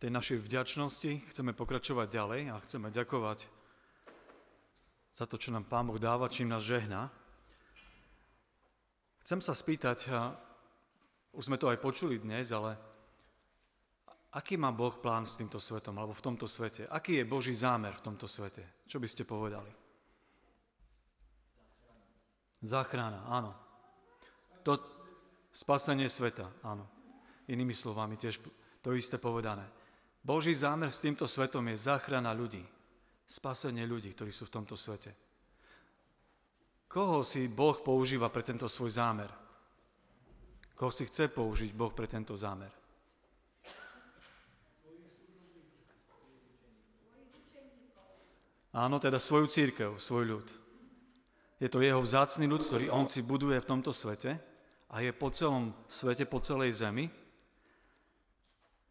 tej našej vďačnosti chceme pokračovať ďalej a chceme ďakovať za to, čo nám Pán Boh dáva, čím nás žehná. Chcem sa spýtať, a už sme to aj počuli dnes, ale aký má Boh plán s týmto svetom, alebo v tomto svete? Aký je Boží zámer v tomto svete? Čo by ste povedali? Záchrana, áno. To spasenie sveta, áno. Inými slovami tiež to isté povedané. Boží zámer s týmto svetom je záchrana ľudí, spasenie ľudí, ktorí sú v tomto svete. Koho si Boh používa pre tento svoj zámer? Koho si chce použiť Boh pre tento zámer? Áno, teda svoju církev, svoj ľud. Je to jeho vzácný ľud, ktorý on si buduje v tomto svete a je po celom svete, po celej zemi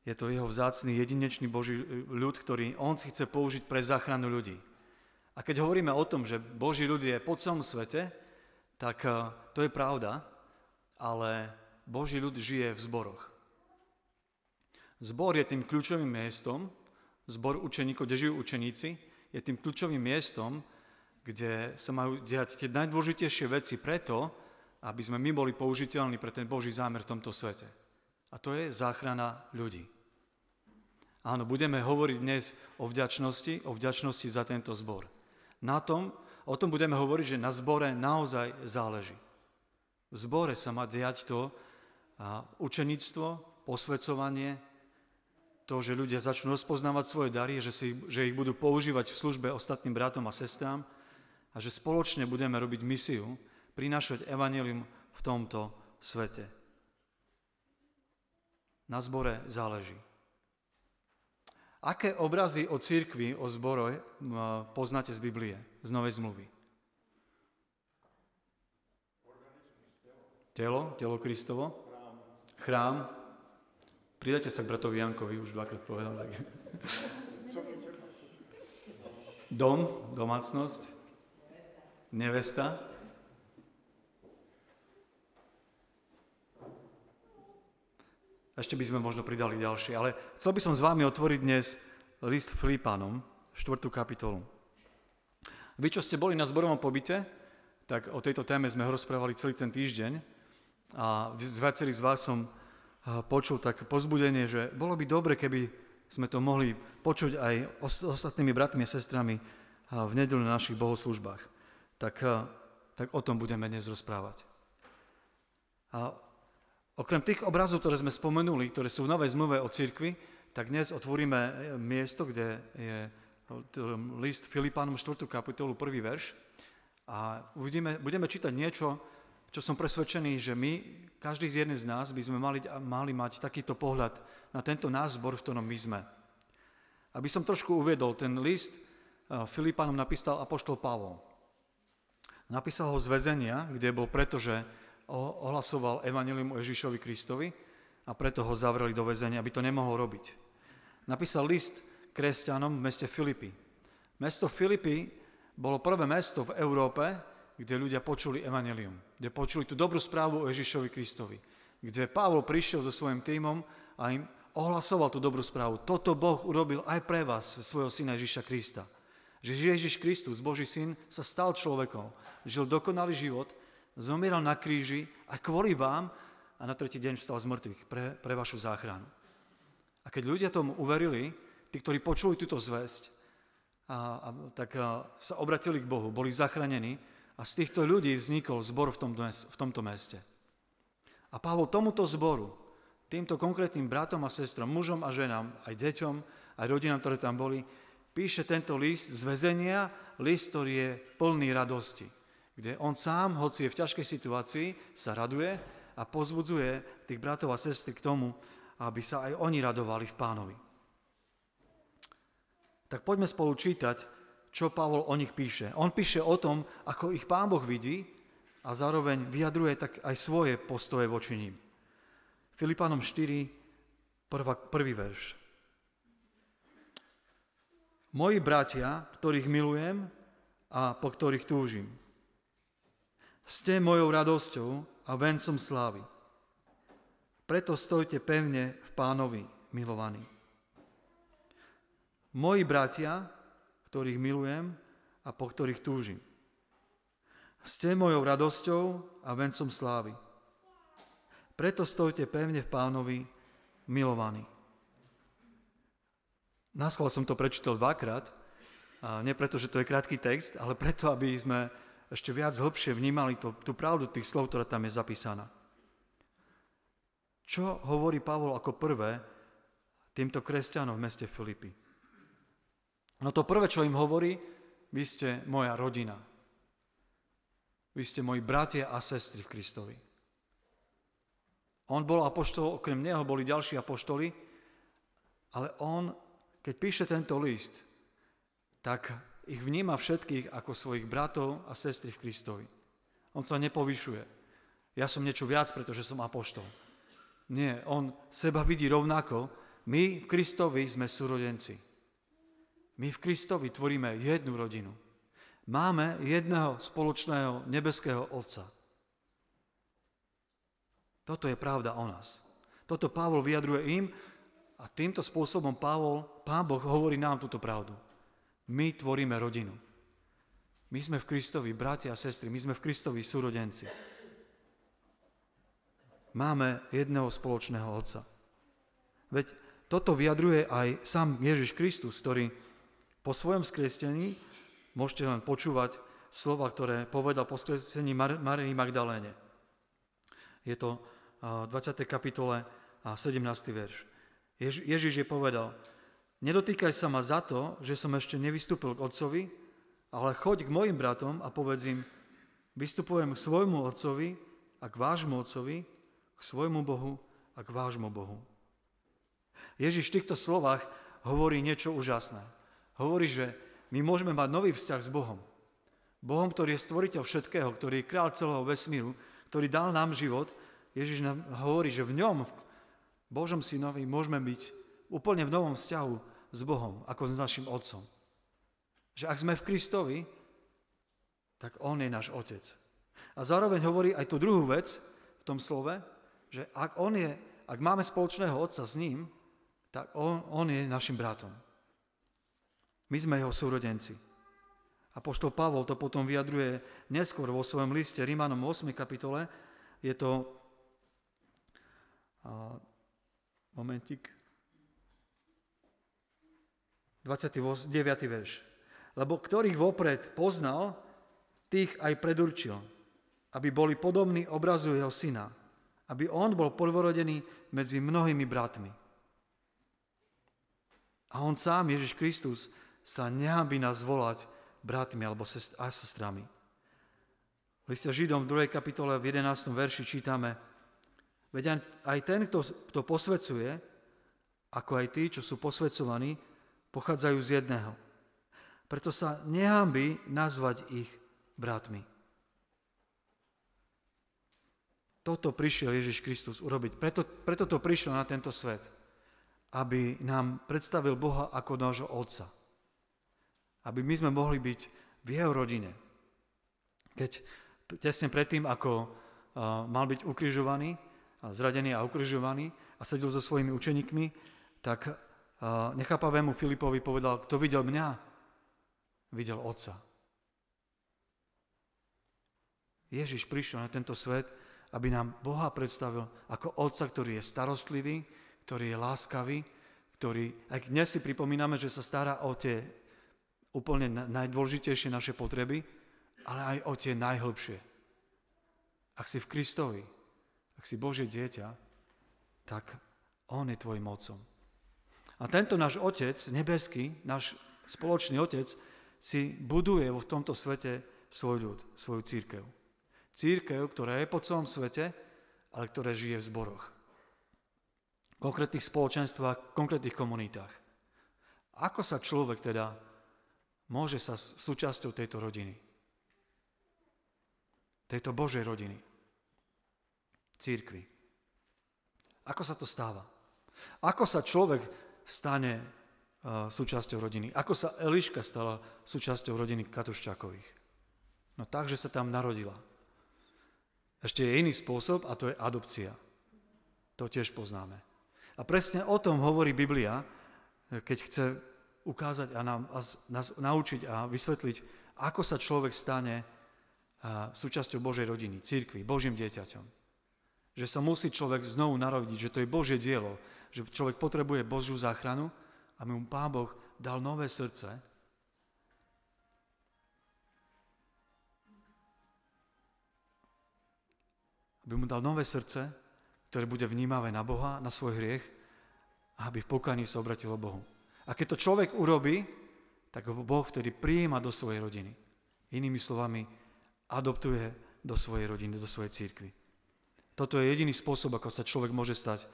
je to jeho vzácný, jedinečný Boží ľud, ktorý on si chce použiť pre záchranu ľudí. A keď hovoríme o tom, že Boží ľud je po celom svete, tak eh, to je pravda, ale Boží ľud žije v zboroch. Zbor je tým kľúčovým miestom, zbor učeníkov, kde žijú učeníci, je tým kľúčovým miestom, kde sa majú diať tie najdôležitejšie veci preto, aby sme my boli použiteľní pre ten Boží zámer v tomto svete. A to je záchrana ľudí. Áno, budeme hovoriť dnes o vďačnosti, o vďačnosti za tento zbor. Na tom, o tom budeme hovoriť, že na zbore naozaj záleží. V zbore sa má diať to a učenictvo, posvedcovanie, to, že ľudia začnú rozpoznávať svoje dary, že, si, že ich budú používať v službe ostatným bratom a sestrám a že spoločne budeme robiť misiu, prinášať evanelium v tomto svete. Na zbore záleží. Aké obrazy o církvi, o zbore poznáte z Biblie, z Novej zmluvy? Telo, telo Kristovo, chrám. Pridajte sa k bratovi Jankovi, už dvakrát povedal. Tak. Dom, domácnosť, nevesta. Ešte by sme možno pridali ďalšie, ale chcel by som s vámi otvoriť dnes list Filipánom, štvrtú kapitolu. Vy, čo ste boli na zborovom pobyte, tak o tejto téme sme ho rozprávali celý ten týždeň a z viacerých z vás som počul tak pozbudenie, že bolo by dobre, keby sme to mohli počuť aj s ostatnými bratmi a sestrami v nedelu na našich bohoslužbách. Tak, tak o tom budeme dnes rozprávať. A Okrem tých obrazov, ktoré sme spomenuli, ktoré sú v Novej zmluve o cirkvi, tak dnes otvoríme e, miesto, kde je list Filipánom 4. kapitolu, 1. verš. A uvidíme, budeme čítať niečo, čo som presvedčený, že my, každý z jedných z nás, by sme mali, mali mať takýto pohľad na tento náš zbor, v ktorom my sme. Aby som trošku uviedol, ten list e, Filipánom napísal apoštol Pavol. Napísal ho z väzenia, kde bol preto, že ohlasoval evanelium o Ježišovi Kristovi a preto ho zavreli do väzenia, aby to nemohol robiť. Napísal list kresťanom v meste Filipy. Mesto Filipy bolo prvé mesto v Európe, kde ľudia počuli evanelium, kde počuli tú dobrú správu o Ježišovi Kristovi, kde Pavol prišiel so svojím týmom a im ohlasoval tú dobrú správu. Toto Boh urobil aj pre vás, svojho syna Ježiša Krista. Že Ježiš Kristus, Boží syn, sa stal človekom, žil dokonalý život zomieral na kríži a kvôli vám a na tretí deň vstal z mŕtvych pre, pre vašu záchranu. A keď ľudia tomu uverili, tí, ktorí počuli túto zväzť, a, a, tak a, sa obratili k Bohu, boli zachránení a z týchto ľudí vznikol zbor v tomto, v tomto meste. A Pavol tomuto zboru, týmto konkrétnym bratom a sestrom, mužom a ženám, aj deťom, aj rodinám, ktoré tam boli, píše tento list z väzenia, list, ktorý je plný radosti kde on sám, hoci je v ťažkej situácii, sa raduje a pozbudzuje tých bratov a sestry k tomu, aby sa aj oni radovali v pánovi. Tak poďme spolu čítať, čo Pavol o nich píše. On píše o tom, ako ich pán Boh vidí a zároveň vyjadruje tak aj svoje postoje voči ním. Filipanom 4, prvá, prvý verš. Moji bratia, ktorých milujem a po ktorých túžim, ste mojou radosťou a vencom slávy. Preto stojte pevne v pánovi, milovaní. moji bratia, ktorých milujem a po ktorých túžim. Ste mojou radosťou a vencom slávy. Preto stojte pevne v pánovi, milovaní. Náschval som to prečítal dvakrát, a nie preto, že to je krátky text, ale preto, aby sme ešte viac hlbšie vnímali to, tú pravdu tých slov, ktorá tam je zapísaná. Čo hovorí Pavol ako prvé týmto kresťanom v meste Filipi? No to prvé, čo im hovorí, vy ste moja rodina. Vy ste moji bratia a sestry v Kristovi. On bol apoštol, okrem neho boli ďalší apoštoli, ale on, keď píše tento list, tak ich vníma všetkých ako svojich bratov a sestry v Kristovi. On sa nepovyšuje. Ja som niečo viac, pretože som apoštol. Nie, on seba vidí rovnako. My v Kristovi sme súrodenci. My v Kristovi tvoríme jednu rodinu. Máme jedného spoločného nebeského Otca. Toto je pravda o nás. Toto Pavol vyjadruje im a týmto spôsobom Pavol, Pán Boh hovorí nám túto pravdu. My tvoríme rodinu. My sme v Kristovi bratia a sestry, my sme v Kristovi súrodenci. Máme jedného spoločného Otca. Veď toto vyjadruje aj sám Ježiš Kristus, ktorý po svojom skriestení, môžete len počúvať slova, ktoré povedal po skriestení Marii Magdaléne. Je to 20. kapitole a 17. verš. Jež, Ježiš je povedal, nedotýkaj sa ma za to, že som ešte nevystúpil k otcovi, ale choď k mojim bratom a povedz im, vystupujem k svojmu otcovi a k vášmu otcovi, k svojmu Bohu a k vášmu Bohu. Ježiš v týchto slovách hovorí niečo úžasné. Hovorí, že my môžeme mať nový vzťah s Bohom. Bohom, ktorý je stvoriteľ všetkého, ktorý je král celého vesmíru, ktorý dal nám život Ježiš nám hovorí, že v ňom, v Božom synovi, môžeme byť úplne v novom vzťahu s Bohom, ako s našim Otcom. Že ak sme v Kristovi, tak On je náš Otec. A zároveň hovorí aj tú druhú vec v tom slove, že ak, on je, ak máme spoločného Otca s ním, tak on, on je našim bratom. My sme jeho súrodenci. A poštol Pavol to potom vyjadruje neskôr vo svojom liste Rímanom 8. kapitole. Je to momentik. 29. verš. Lebo ktorých vopred poznal, tých aj predurčil, aby boli podobní obrazu jeho syna, aby on bol prvorodený medzi mnohými bratmi. A on sám, Ježiš Kristus, sa nehábi nás volať bratmi alebo sestrami. V liste Židom v 2. kapitole v 11. verši čítame, Veď aj ten, kto, kto posvecuje, ako aj tí, čo sú posvecovaní, pochádzajú z jedného. Preto sa nehámbi nazvať ich bratmi. Toto prišiel Ježiš Kristus urobiť. Preto, preto to prišiel na tento svet. Aby nám predstavil Boha ako nášho Otca. Aby my sme mohli byť v jeho rodine. Keď tesne predtým, ako uh, mal byť ukrižovaný, zradený a ukrižovaný a sedel so svojimi učeníkmi, tak nechápavému Filipovi povedal, kto videl mňa, videl Otca. Ježiš prišiel na tento svet, aby nám Boha predstavil ako Otca, ktorý je starostlivý, ktorý je láskavý, ktorý, aj dnes si pripomíname, že sa stará o tie úplne najdôležitejšie naše potreby, ale aj o tie najhlbšie. Ak si v Kristovi, ak si Božie dieťa, tak On je tvojim mocom. A tento náš Otec, nebeský, náš spoločný Otec, si buduje v tomto svete svoj ľud, svoju církev. Církev, ktorá je po celom svete, ale ktorá žije v zboroch. V konkrétnych spoločenstvách, v konkrétnych komunitách. Ako sa človek teda môže sa súčasťou tejto rodiny? Tejto Božej rodiny církvy. Ako sa to stáva? Ako sa človek stane uh, súčasťou rodiny? Ako sa Eliška stala súčasťou rodiny Katuščákových? No tak, že sa tam narodila. Ešte je iný spôsob a to je adopcia. To tiež poznáme. A presne o tom hovorí Biblia, keď chce ukázať a nám, nás naučiť a vysvetliť, ako sa človek stane súčasťou Božej rodiny, církvy, Božím dieťaťom. Že sa musí človek znovu narodiť, že to je Božie dielo, že človek potrebuje Božiu záchranu, aby mu Pán Boh dal nové srdce, aby mu dal nové srdce, ktoré bude vnímavé na Boha, na svoj hriech a aby v pokaní sa obratilo Bohu. A keď to človek urobí, tak ho Boh vtedy prijíma do svojej rodiny. Inými slovami, adoptuje do svojej rodiny, do svojej církvy. Toto je jediný spôsob, ako sa človek môže stať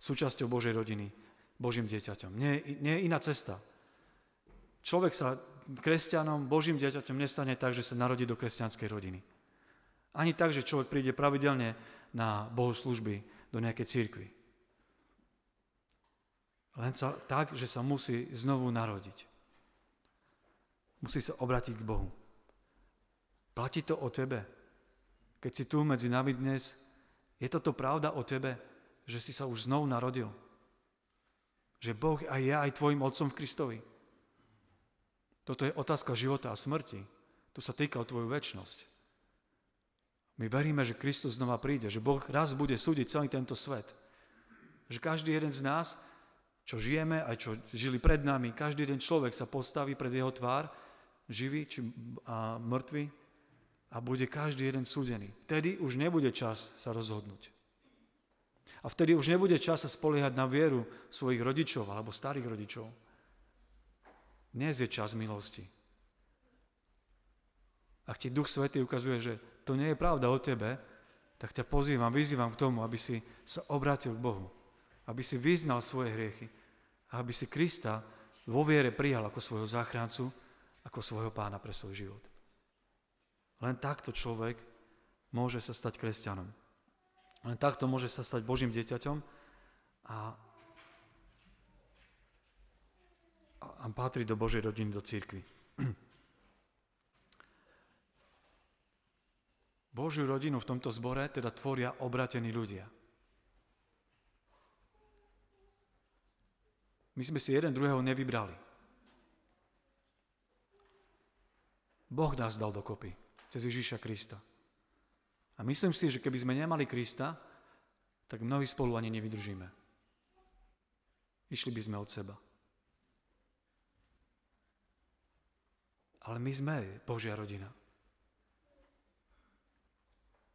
súčasťou Božej rodiny, Božím dieťaťom. Nie, nie je iná cesta. Človek sa kresťanom, Božím dieťaťom nestane tak, že sa narodí do kresťanskej rodiny. Ani tak, že človek príde pravidelne na bohoslužby do nejakej církvy. Len sa, tak, že sa musí znovu narodiť. Musí sa obratiť k Bohu. Platí to o tebe. Keď si tu medzi nami dnes, je toto pravda o tebe, že si sa už znovu narodil. Že Boh aj ja, aj tvojim otcom v Kristovi. Toto je otázka života a smrti. Tu sa týka o tvoju väčnosť. My veríme, že Kristus znova príde, že Boh raz bude súdiť celý tento svet. Že každý jeden z nás čo žijeme, aj čo žili pred nami, každý jeden človek sa postaví pred jeho tvár, živý či a mŕtvy, a bude každý jeden súdený. Vtedy už nebude čas sa rozhodnúť. A vtedy už nebude čas sa spoliehať na vieru svojich rodičov alebo starých rodičov. Dnes je čas milosti. Ak ti Duch Svetý ukazuje, že to nie je pravda o tebe, tak ťa pozývam, vyzývam k tomu, aby si sa obrátil k Bohu. Aby si vyznal svoje hriechy a aby si Krista vo viere prijal ako svojho záchrancu, ako svojho pána pre svoj život. Len takto človek môže sa stať kresťanom. Len takto môže sa stať Božím dieťaťom a, a patrí do Božej rodiny, do církvy. Božiu rodinu v tomto zbore teda tvoria obratení ľudia. My sme si jeden druhého nevybrali. Boh nás dal dokopy cez Ježíša Krista. A myslím si, že keby sme nemali Krista, tak mnohí spolu ani nevydržíme. Išli by sme od seba. Ale my sme Božia rodina.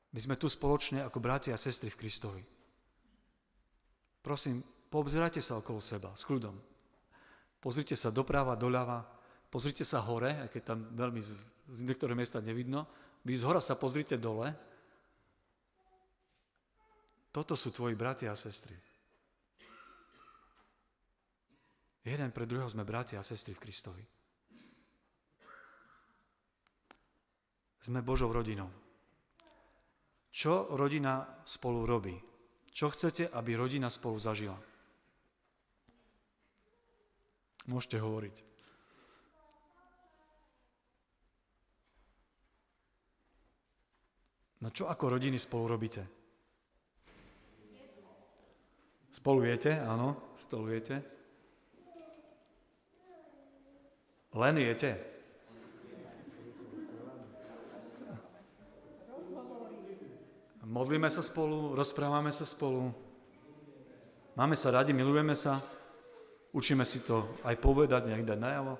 My sme tu spoločne ako bratia a sestry v Kristovi. Prosím, Poobzerajte sa okolo seba s kľudom. Pozrite sa doprava, doľava, pozrite sa hore, aj keď tam veľmi z, z niektoré miesta nevidno. Vy z hora sa pozrite dole. Toto sú tvoji bratia a sestry. Jeden pre druhého sme bratia a sestry v Kristovi. Sme Božou rodinou. Čo rodina spolu robí? Čo chcete, aby rodina spolu zažila? Môžete hovoriť. No čo ako rodiny spolu robíte? Spolujete, áno, stolujete. Len jete. Modlíme sa spolu, rozprávame sa spolu. Máme sa radi, milujeme sa. Učíme si to aj povedať, nejak dať najavo.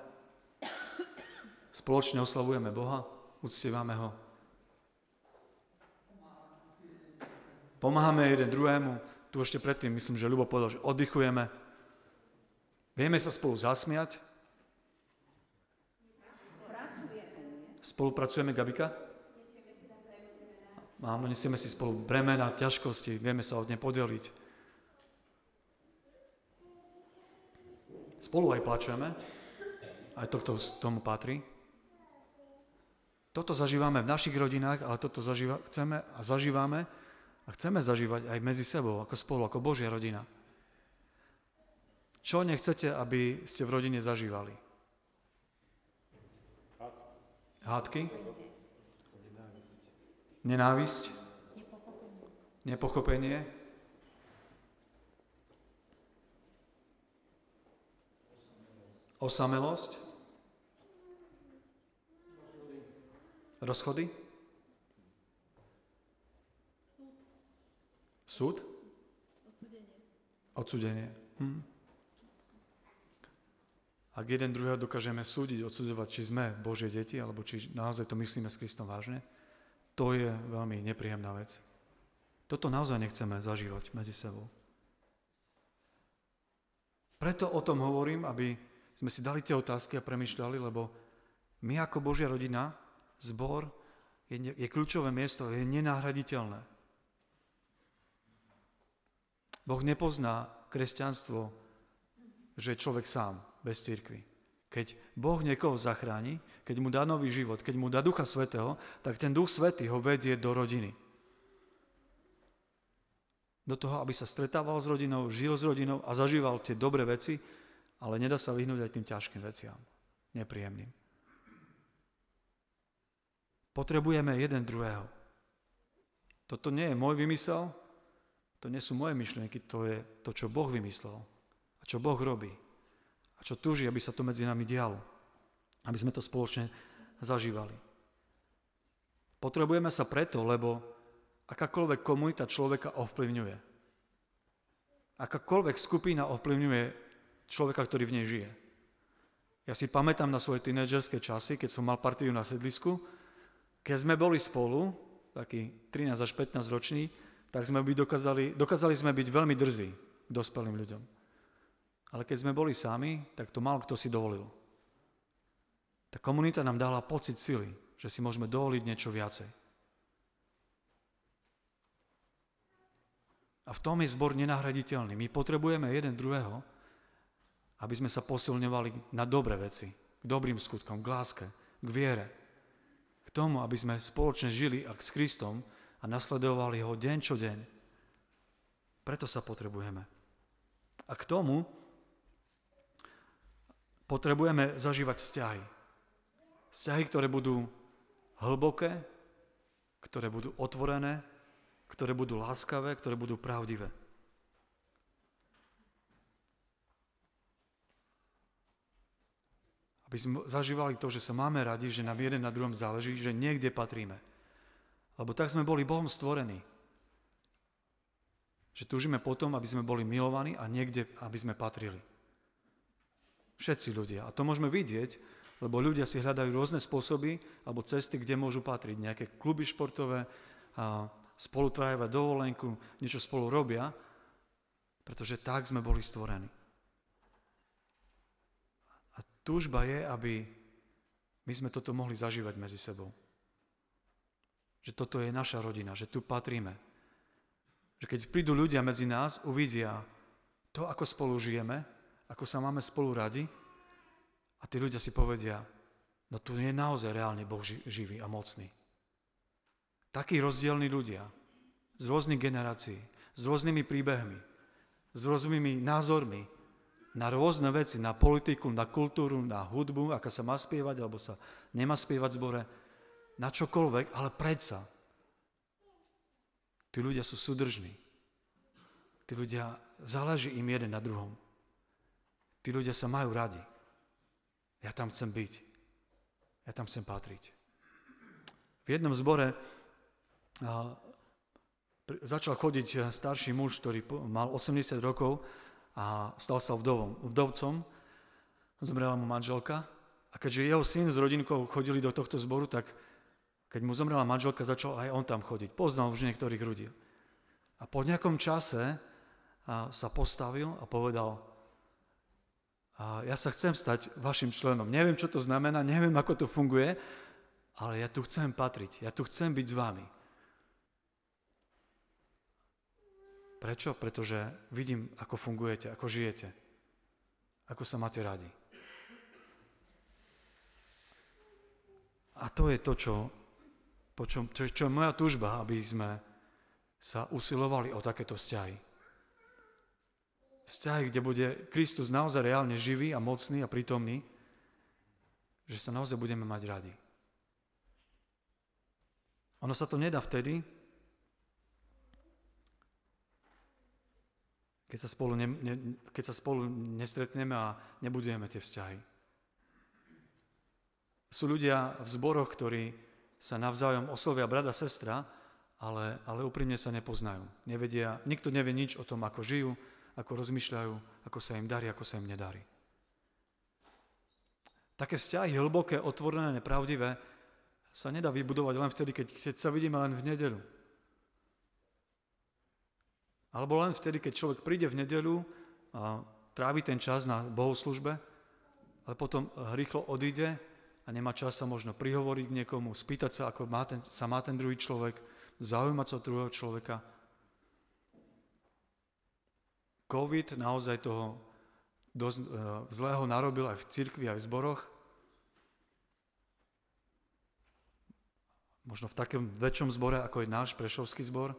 Spoločne oslavujeme Boha, uctievame Ho. Pomáhame jeden druhému. Tu ešte predtým, myslím, že Ľubo povedal, že oddychujeme. Vieme sa spolu zasmiať. Spolupracujeme, Gabika? Áno, nesieme si spolu bremena, ťažkosti, vieme sa od ne podeliť. Spolu aj plačeme, aj to, tomu patrí. Toto zažívame v našich rodinách, ale toto zažíva, chceme a zažívame a chceme zažívať aj medzi sebou, ako spolu, ako Božia rodina. Čo nechcete, aby ste v rodine zažívali? Hádky? Nenávisť? Nepochopenie? Osamelosť? Rozchody? Súd? Odsudenie. Odsudenie. Hm. Ak jeden druhého dokážeme súdiť, odsudzovať, či sme Božie deti, alebo či naozaj to myslíme s Kristom vážne, to je veľmi nepríjemná vec. Toto naozaj nechceme zažívať medzi sebou. Preto o tom hovorím, aby sme si dali tie otázky a premyšľali, lebo my ako Božia rodina, zbor, je, je kľúčové miesto, je nenahraditeľné. Boh nepozná kresťanstvo, že je človek sám, bez církvy. Keď Boh niekoho zachráni, keď mu dá nový život, keď mu dá Ducha Svetého, tak ten Duch Svetý ho vedie do rodiny. Do toho, aby sa stretával s rodinou, žil s rodinou a zažíval tie dobré veci, ale nedá sa vyhnúť aj tým ťažkým veciam, nepríjemným. Potrebujeme jeden druhého. Toto nie je môj vymysel, to nie sú moje myšlienky, to je to, čo Boh vymyslel a čo Boh robí a čo túži, aby sa to medzi nami dialo, aby sme to spoločne zažívali. Potrebujeme sa preto, lebo akákoľvek komunita človeka ovplyvňuje. Akákoľvek skupina ovplyvňuje človeka, ktorý v nej žije. Ja si pamätám na svoje tínedžerské časy, keď som mal partiu na sedlisku, keď sme boli spolu, taký 13 až 15 roční, tak sme by dokázali, dokázali sme byť veľmi drzí k dospelým ľuďom. Ale keď sme boli sami, tak to málo kto si dovolil. Tá komunita nám dala pocit sily, že si môžeme dovoliť niečo viacej. A v tom je zbor nenahraditeľný. My potrebujeme jeden druhého, aby sme sa posilňovali na dobré veci, k dobrým skutkom, k láske, k viere. K tomu, aby sme spoločne žili ak s Kristom a nasledovali ho deň čo deň. Preto sa potrebujeme. A k tomu potrebujeme zažívať vzťahy. Vzťahy, ktoré budú hlboké, ktoré budú otvorené, ktoré budú láskavé, ktoré budú pravdivé. Aby sme zažívali to, že sa máme radi, že nám jeden na druhom záleží, že niekde patríme. Lebo tak sme boli Bohom stvorení. Že túžime potom, aby sme boli milovaní a niekde, aby sme patrili. Všetci ľudia. A to môžeme vidieť, lebo ľudia si hľadajú rôzne spôsoby alebo cesty, kde môžu patriť. Nejaké kluby športové, a spolu trajovať dovolenku, niečo spolu robia, pretože tak sme boli stvorení. A túžba je, aby my sme toto mohli zažívať medzi sebou že toto je naša rodina, že tu patríme. Že keď prídu ľudia medzi nás, uvidia to, ako spolu žijeme, ako sa máme spolu radi a tí ľudia si povedia, no tu je naozaj reálne Boh živý a mocný. Takí rozdielní ľudia z rôznych generácií, s rôznymi príbehmi, s rôznymi názormi na rôzne veci, na politiku, na kultúru, na hudbu, aká sa má spievať alebo sa nemá spievať v zbore, na čokoľvek, ale predsa. Tí ľudia sú súdržní. Tí ľudia, záleží im jeden na druhom. Tí ľudia sa majú radi. Ja tam chcem byť. Ja tam chcem patriť. V jednom zbore začal chodiť starší muž, ktorý mal 80 rokov a stal sa vdovom, vdovcom. Zomrela mu manželka a keďže jeho syn s rodinkou chodili do tohto zboru, tak keď mu zomrela manželka, začal aj on tam chodiť. Poznal už niektorých ľudí. A po nejakom čase sa postavil a povedal, a ja sa chcem stať vašim členom. Neviem, čo to znamená, neviem, ako to funguje, ale ja tu chcem patriť, ja tu chcem byť s vami. Prečo? Pretože vidím, ako fungujete, ako žijete, ako sa máte radi. A to je to, čo po čom, čo, čo je moja túžba, aby sme sa usilovali o takéto vzťahy. Vzťahy, kde bude Kristus naozaj reálne živý a mocný a prítomný, že sa naozaj budeme mať radi. Ono sa to nedá vtedy, keď sa spolu, ne, ne, keď sa spolu nestretneme a nebudujeme tie vzťahy. Sú ľudia v zboroch, ktorí sa navzájom oslovia brada, sestra, ale, ale úprimne sa nepoznajú. Nevedia, nikto nevie nič o tom, ako žijú, ako rozmýšľajú, ako sa im darí, ako sa im nedarí. Také vzťahy hlboké, otvorené, nepravdivé sa nedá vybudovať len vtedy, keď, keď sa vidíme len v nedelu. Alebo len vtedy, keď človek príde v nedelu a trávi ten čas na bohoslužbe, ale potom rýchlo odíde a nemá čas sa možno prihovoriť k niekomu, spýtať sa, ako má ten, sa má ten druhý človek, zaujímať sa druhého človeka. COVID naozaj toho dosť uh, zlého narobil aj v cirkvi, aj v zboroch. Možno v takom väčšom zbore, ako je náš Prešovský zbor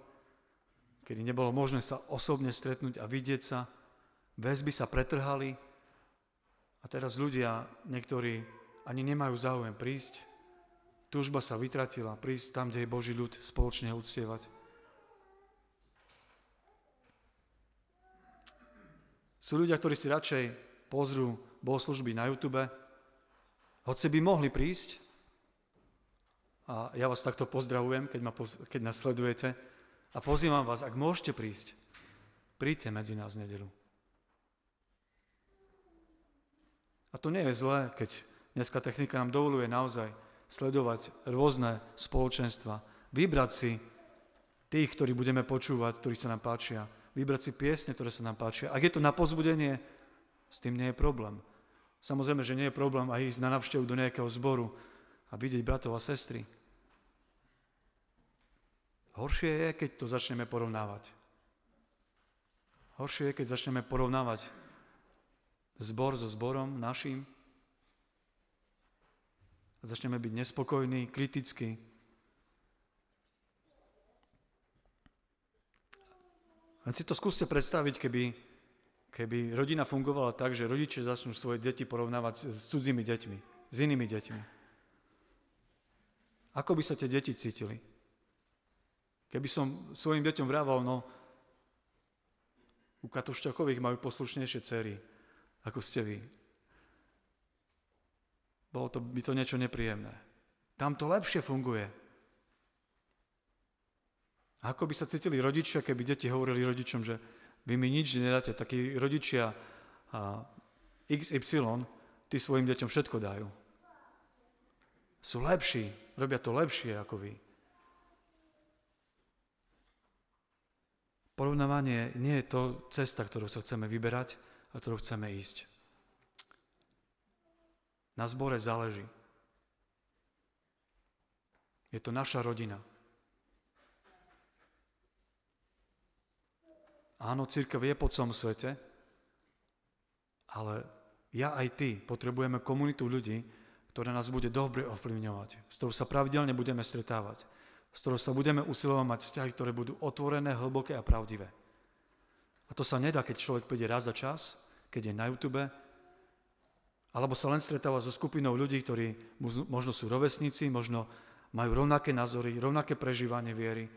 kedy nebolo možné sa osobne stretnúť a vidieť sa, väzby sa pretrhali a teraz ľudia, niektorí ani nemajú záujem prísť, túžba sa vytratila, prísť tam, kde je Boží ľud, spoločne uctievať. Sú ľudia, ktorí si radšej pozrú bohoslužby na YouTube, hoci by mohli prísť, a ja vás takto pozdravujem, keď, ma poz- keď nás sledujete, a pozývam vás, ak môžete prísť, príďte medzi nás v nedelu. A to nie je zlé, keď dneska technika nám dovoluje naozaj sledovať rôzne spoločenstva, vybrať si tých, ktorí budeme počúvať, ktorí sa nám páčia, vybrať si piesne, ktoré sa nám páčia. Ak je to na pozbudenie, s tým nie je problém. Samozrejme, že nie je problém aj ísť na navštevu do nejakého zboru a vidieť bratov a sestry. Horšie je, keď to začneme porovnávať. Horšie je, keď začneme porovnávať zbor so zborom našim a začneme byť nespokojní, kritickí. Len si to skúste predstaviť, keby, keby rodina fungovala tak, že rodičia začnú svoje deti porovnávať s cudzími deťmi, s inými deťmi. Ako by sa tie deti cítili? Keby som svojim deťom vrával, no u Katošťakových majú poslušnejšie cery, ako ste vy. Bolo to, by to niečo nepríjemné. Tam to lepšie funguje. Ako by sa cítili rodičia, keby deti hovorili rodičom, že vy mi nič nedáte, takí rodičia XY, ty svojim deťom všetko dajú. Sú lepší, robia to lepšie ako vy. Porovnávanie nie je to cesta, ktorú sa chceme vyberať a ktorú chceme ísť. Na zbore záleží. Je to naša rodina. Áno, církev je po celom svete, ale ja aj ty potrebujeme komunitu ľudí, ktorá nás bude dobre ovplyvňovať, s ktorou sa pravidelne budeme stretávať s ktorou sa budeme usilovať mať vzťahy, ktoré budú otvorené, hlboké a pravdivé. A to sa nedá, keď človek príde raz za čas, keď je na YouTube, alebo sa len stretáva so skupinou ľudí, ktorí možno sú rovesníci, možno majú rovnaké názory, rovnaké prežívanie viery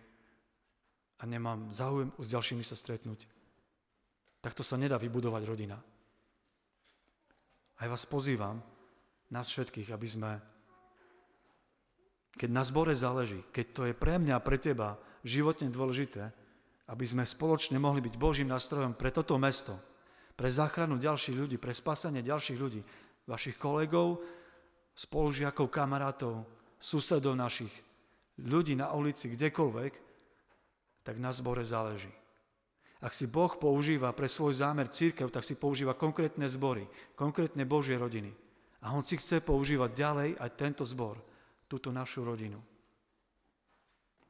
a nemám záujem s ďalšími sa stretnúť. Takto sa nedá vybudovať rodina. Aj vás pozývam, nás všetkých, aby sme keď na zbore záleží, keď to je pre mňa a pre teba životne dôležité, aby sme spoločne mohli byť Božím nástrojom pre toto mesto, pre záchranu ďalších ľudí, pre spasanie ďalších ľudí, vašich kolegov, spolužiakov, kamarátov, susedov našich, ľudí na ulici, kdekoľvek, tak na zbore záleží. Ak si Boh používa pre svoj zámer církev, tak si používa konkrétne zbory, konkrétne Božie rodiny. A on si chce používať ďalej aj tento zbor túto našu rodinu.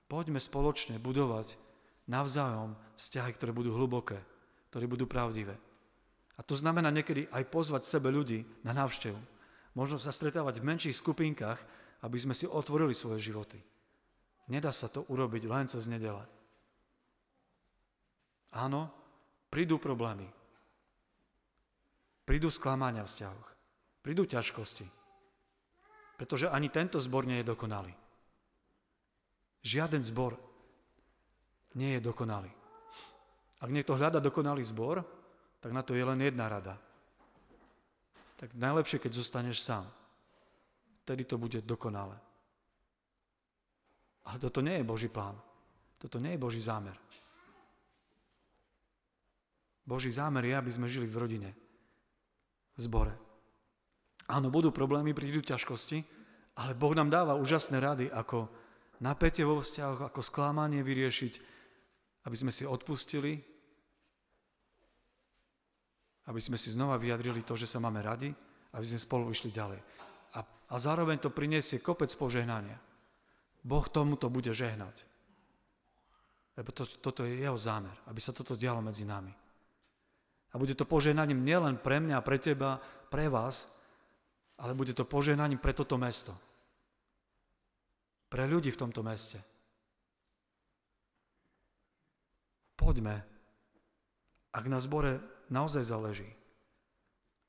Poďme spoločne budovať navzájom vzťahy, ktoré budú hlboké, ktoré budú pravdivé. A to znamená niekedy aj pozvať sebe ľudí na návštevu. Možno sa stretávať v menších skupinkách, aby sme si otvorili svoje životy. Nedá sa to urobiť len cez nedele. Áno, prídu problémy. Prídu sklamania v vzťahoch. Prídu ťažkosti. Pretože ani tento zbor nie je dokonalý. Žiaden zbor nie je dokonalý. Ak niekto hľada dokonalý zbor, tak na to je len jedna rada. Tak najlepšie, keď zostaneš sám. Vtedy to bude dokonale. Ale toto nie je Boží plán. Toto nie je Boží zámer. Boží zámer je, aby sme žili v rodine, v zbore. Áno, budú problémy, prídu ťažkosti, ale Boh nám dáva úžasné rady, ako napätie vo vzťahoch, ako sklamanie vyriešiť, aby sme si odpustili, aby sme si znova vyjadrili to, že sa máme radi, aby sme spolu išli ďalej. A, a zároveň to priniesie kopec požehnania. Boh tomuto bude žehnať. Lebo to, toto je jeho zámer, aby sa toto dialo medzi nami. A bude to požehnaním nielen pre mňa, pre teba, pre vás, ale bude to požehnaním pre toto mesto. Pre ľudí v tomto meste. Poďme, ak na zbore naozaj záleží.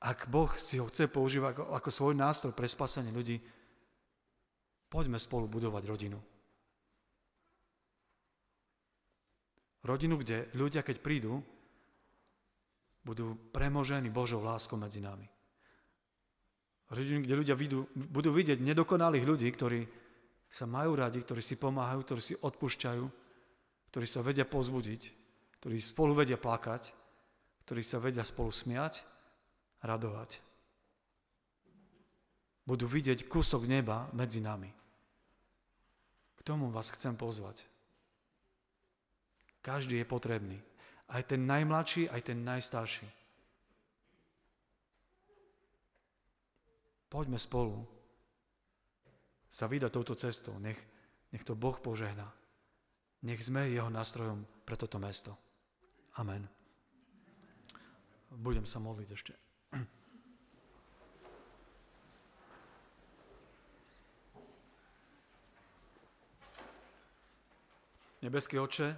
Ak Boh si ho chce používať ako, ako svoj nástroj pre spasenie ľudí, poďme spolu budovať rodinu. Rodinu, kde ľudia, keď prídu, budú premožení Božou láskou medzi nami. Rodinu, kde ľudia vidú, budú vidieť nedokonalých ľudí, ktorí sa majú radi, ktorí si pomáhajú, ktorí si odpúšťajú, ktorí sa vedia pozbudiť, ktorí spolu vedia plakať ktorí sa vedia spolu smiať, radovať. Budú vidieť kúsok neba medzi nami. K tomu vás chcem pozvať. Každý je potrebný. Aj ten najmladší, aj ten najstarší. Poďme spolu sa vydať touto cestou. Nech, nech to Boh požehná. Nech sme jeho nástrojom pre toto mesto. Amen. Budem sa modliť ešte. Nebeský oče,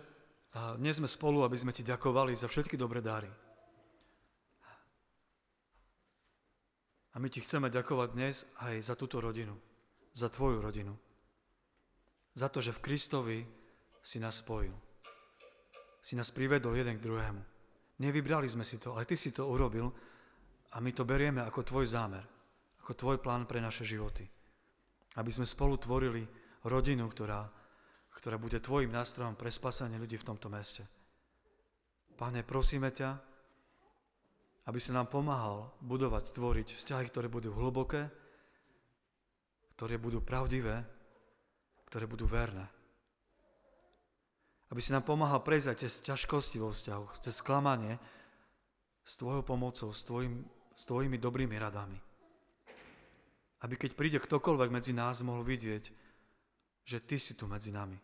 dnes sme spolu, aby sme ti ďakovali za všetky dobré dary. A my ti chceme ďakovať dnes aj za túto rodinu, za tvoju rodinu. Za to, že v Kristovi si nás spojil. Si nás privedol jeden k druhému. Nevybrali sme si to, ale ty si to urobil a my to berieme ako tvoj zámer, ako tvoj plán pre naše životy. Aby sme spolu tvorili rodinu, ktorá, ktorá bude tvojim nástrojom pre spasanie ľudí v tomto meste. Pane, prosíme ťa, aby si nám pomáhal budovať, tvoriť vzťahy, ktoré budú hlboké, ktoré budú pravdivé, ktoré budú verné aby si nám pomáhal prejsť aj cez ťažkosti vo vzťahu, cez sklamanie s tvojou pomocou, s, tvojim, s tvojimi dobrými radami. Aby keď príde ktokoľvek medzi nás, mohol vidieť, že ty si tu medzi nami.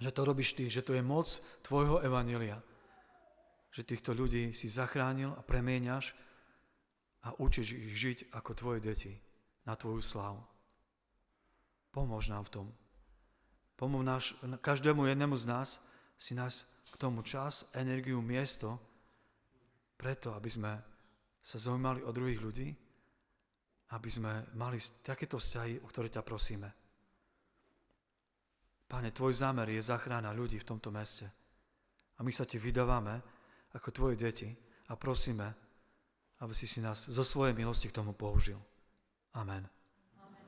Že to robíš ty, že to je moc tvojho evanelia. Že týchto ľudí si zachránil a premieňaš a učíš ich žiť ako tvoje deti na tvoju slávu. Pomôž nám v tom. Pomôž každému jednému z nás si nás k tomu čas, energiu, miesto, preto, aby sme sa zaujímali o druhých ľudí, aby sme mali takéto vzťahy, o ktoré ťa prosíme. Pane, tvoj zámer je zachrána ľudí v tomto meste. A my sa ti vydávame ako tvoje deti a prosíme, aby si si nás zo svojej milosti k tomu použil. Amen.